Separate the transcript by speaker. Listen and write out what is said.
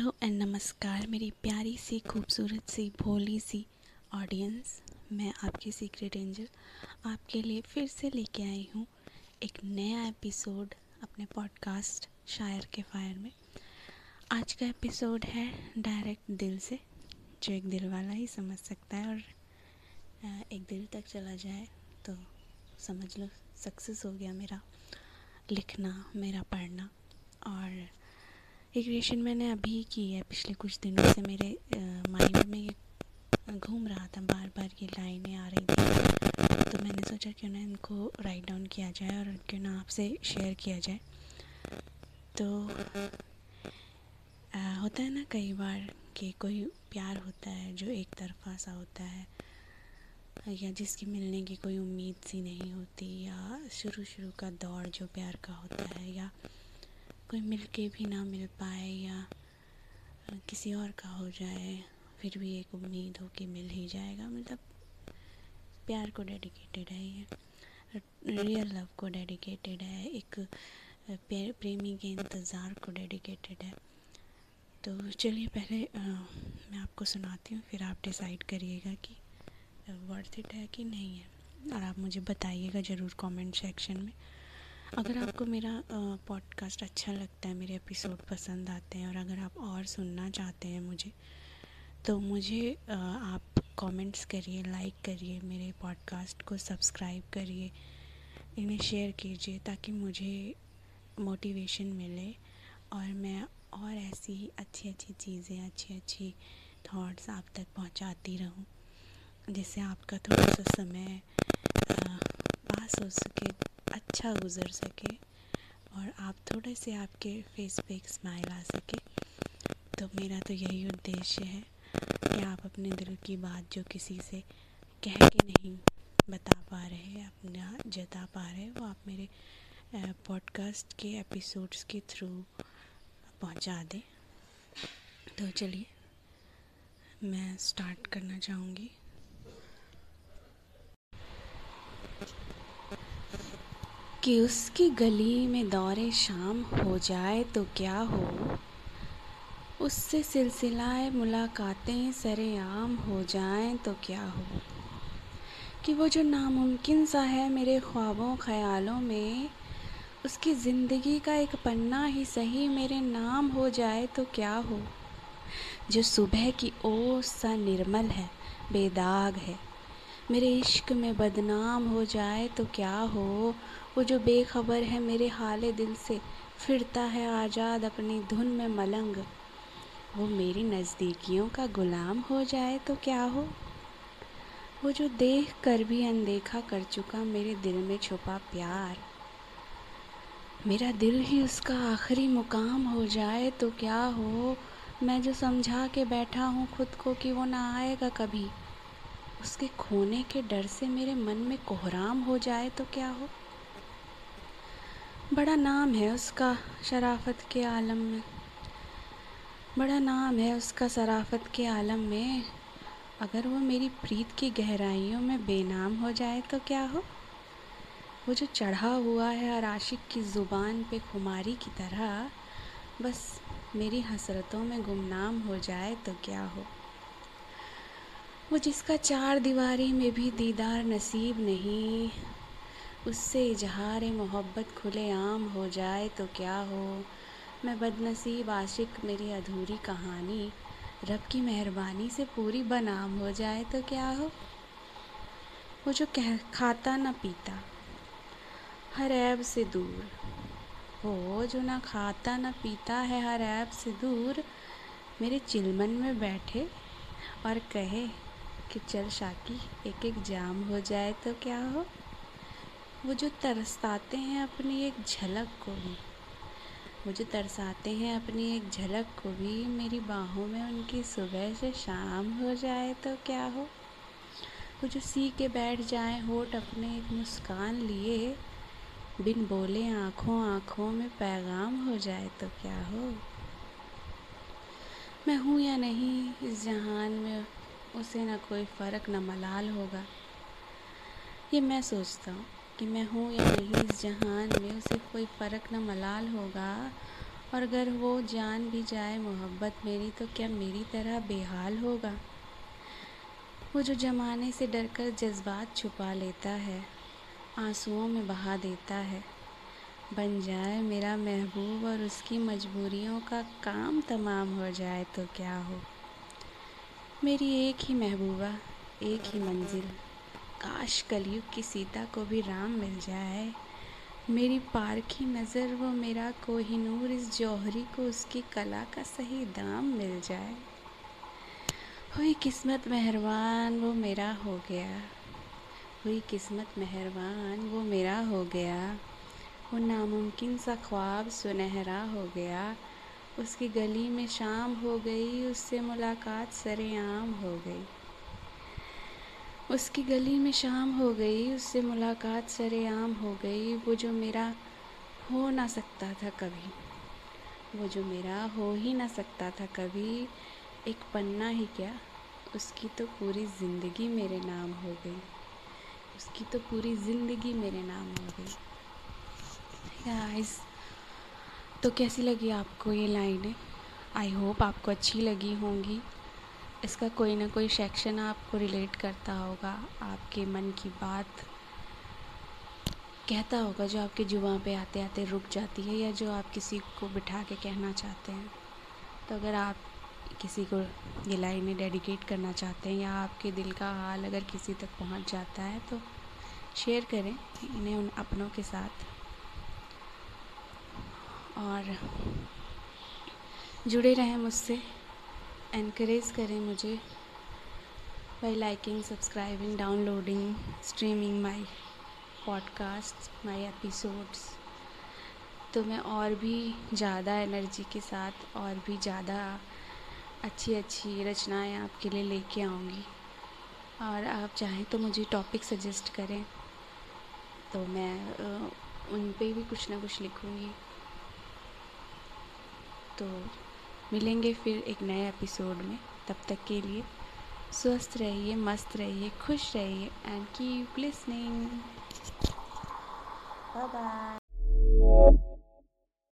Speaker 1: Hello and नमस्कार। मेरी प्यारी सी, खूबसूरत सी, भोली सी ऑडियंस मैं आपकी सीक्रेट एंजल आपके लिए फिर से लेके आई हूँ एक नया एपिसोड अपने पॉडकास्ट शायर के फायर में। आज का एपिसोड है डायरेक्ट दिल से, जो एक दिल वाला ही समझ सकता है और एक दिल तक चला जाए तो समझ लो सक्सेस हो गया मेरा लिखना, मेरा पढ़ना और ये क्रिएशन मैंने अभी की है पिछले कुछ दिनों से मेरे माइंड में ये घूम रहा था बार बार ये लाइनें आ रही थी। तो मैंने सोचा क्यों ना इनको राइट डाउन किया जाए और क्यों ना आपसे शेयर किया जाए। तो आ, होता है ना कई बार कि कोई प्यार होता है जो एक तरफा सा होता है या जिसकी मिलने की कोई उम्मीद सी नहीं होती या शुरू शुरू का दौर जो प्यार का होता है या कोई मिल के भी ना मिल पाए या किसी और का हो जाए फिर भी एक उम्मीद हो कि मिल ही जाएगा। मतलब प्यार को डेडिकेटेड है ये। रियल लव को डेडिकेटेड है एक प्रेमी के इंतज़ार को डेडिकेटेड है। तो चलिए पहले आ, मैं आपको सुनाती हूँ फिर आप डिसाइड करिएगा कि वर्थ इट है कि नहीं है। और आप मुझे बताइएगा ज़रूर कमेंट सेक्शन में। अगर आपको मेरा पॉडकास्ट अच्छा लगता है, मेरे एपिसोड पसंद आते हैं और अगर आप और सुनना चाहते हैं मुझे तो मुझे आप कमेंट्स करिए लाइक करिए, मेरे पॉडकास्ट को सब्सक्राइब करिए, इन्हें शेयर कीजिए ताकि मुझे मोटिवेशन मिले और मैं और ऐसी ही अच्छी अच्छी चीज़ें अच्छी अच्छी थॉट्स आप तक पहुंचाती रहूँ, जिससे आपका थोड़ा सा समय पास हो सके। अच्छा गुज़र सके और आप थोड़े से आपके फेस पे एक स्माइल आ सके। तो मेरा तो यही उद्देश्य है कि आप अपने दिल की बात जो किसी से कह के नहीं बता पा रहे अपना जता पा रहे वो आप मेरे पॉडकास्ट के एपिसोड्स के थ्रू पहुँचा दें। तो चलिए, मैं स्टार्ट करना चाहूँगी। कि उसकी गली में दौरे शाम हो जाए तो क्या हो? उससे सिलसिलाए मुलाकातें सरेआम हो जाएँ तो क्या हो? कि वो जो नामुमकिन सा है मेरे ख्वाबों, ख्यालों में, उसकी ज़िंदगी का एक पन्ना ही सही मेरे नाम हो जाए तो क्या हो? जो सुबह की ओस सा निर्मल है, बेदाग है, मेरे इश्क में बदनाम हो जाए तो क्या हो? वो जो बेखबर है मेरे हाल दिल से, फिरता है आज़ाद अपनी धुन में मलंग। वो मेरी नज़दीकियों का गुलाम हो जाए तो क्या हो? वो जो देख कर भी अनदेखा कर चुका मेरे दिल में छुपा प्यार। मेरा दिल ही उसका आखिरी मुकाम हो जाए तो क्या हो? मैं जो समझा के बैठा हूँ खुद को कि वो ना आएगा कभी, उसके खोने के डर से मेरे मन में कोहराम हो जाए तो क्या हो? बड़ा नाम है उसका शराफत के आलम में। बड़ा नाम है उसका शराफत के आलम में। अगर वो मेरी प्रीत की गहराइयों में बेनाम हो जाए तो क्या हो? वो जो चढ़ा हुआ है हर आशिक की ज़ुबान पे खुमारी की तरह, बस मेरी हसरतों में गुमनाम हो जाए तो क्या हो? वो जिसका चार दीवारी में भी दीदार नसीब नहीं उससे इजहार मोहब्बत खुले आम हो जाए तो क्या हो? मैं बदनसीब आशिक, मेरी अधूरी कहानी। रब की मेहरबानी से पूरी बनाम हो जाए तो क्या हो? वो जो कह, खाता न पीता, हर ऐब से दूर। वो जो ना खाता ना पीता है, हर ऐब से दूर। मेरे चिलमन में बैठे और कहे कि चल शाकी एक एक जाम हो जाए तो क्या हो? वो जो तरसाते हैं अपनी एक झलक को भी, वो जो तरसाते हैं अपनी एक झलक को भी मेरी बाहों में उनकी सुबह से शाम हो जाए तो क्या हो? वो जो सी के बैठ जाए, होठ अपने एक मुस्कान लिए, बिन बोले आँखों आँखों में पैगाम हो जाए तो क्या हो? मैं हूँ या नहीं, इस जहान में उसे ना कोई फ़र्क, ना मलाल होगा। ये मैं सोचता हूँ। कि मैं हूँ या नहीं इस जहान में, उसे कोई फ़र्क न मलाल होगा। और अगर वो जान भी जाए मोहब्बत मेरी तो क्या मेरी तरह बेहाल होगा? वो जो ज़माने से डरकर जज्बात छुपा लेता है, आंसुओं में बहा देता है। बन जाए मेरा महबूब और उसकी मजबूरियों का काम तमाम हो जाए तो क्या हो? मेरी एक ही महबूबा, एक ही मंजिल। काश कलयुग की सीता को भी राम मिल जाए। मेरी पारखी नज़र वो मेरा कोहिनूर इस जौहरी को उसकी कला का सही दाम मिल जाए। हुई किस्मत मेहरबान, वो मेरा हो गया। हुई किस्मत मेहरबान, वो मेरा हो गया। वो नामुमकिन सा ख्वाब सुनहरा हो गया। उसकी गली में शाम हो गई, उससे मुलाकात सरेआम हो गई। उसकी गली में शाम हो गई, उससे मुलाकात सरेआम हो गई। वो जो मेरा हो ना सकता था कभी, वो जो मेरा हो ही ना सकता था कभी, एक पन्ना ही क्या? उसकी तो पूरी ज़िंदगी मेरे नाम हो गई। उसकी तो पूरी ज़िंदगी मेरे नाम हो गई। गाइस तो कैसी लगी आपको ये लाइनें? आई होप आपको अच्छी लगी होंगी। इसका कोई ना कोई सेक्शन आपको रिलेट करता होगा, आपके मन की बात कहता होगा जो आपके ज़ुबान पे आते आते रुक जाती है या जो आप किसी को बिठा के कहना चाहते हैं। तो अगर आप किसी को ये लाइनें डेडिकेट करना चाहते हैं या आपके दिल का हाल अगर किसी तक पहुँच जाता है तो शेयर करें इन्हें उन अपनों के साथ। और जुड़े रहें मुझसे। एनकरेज करें मुझे by liking subscribing downloading streaming my podcast my episodes तो मैं और भी ज़्यादा एनर्जी के साथ और भी ज़्यादा अच्छी अच्छी रचनाएँ आपके लिए लेके आऊँगी। और आप चाहें तो मुझे टॉपिक सजेस्ट करें तो मैं उन पे भी कुछ ना कुछ लिखूँगी। तो मिलेंगे फिर एक नए एपिसोड में। तब तक के लिए स्वस्थ रहिए, मस्त रहिए, खुश रहिए and keep listening bye bye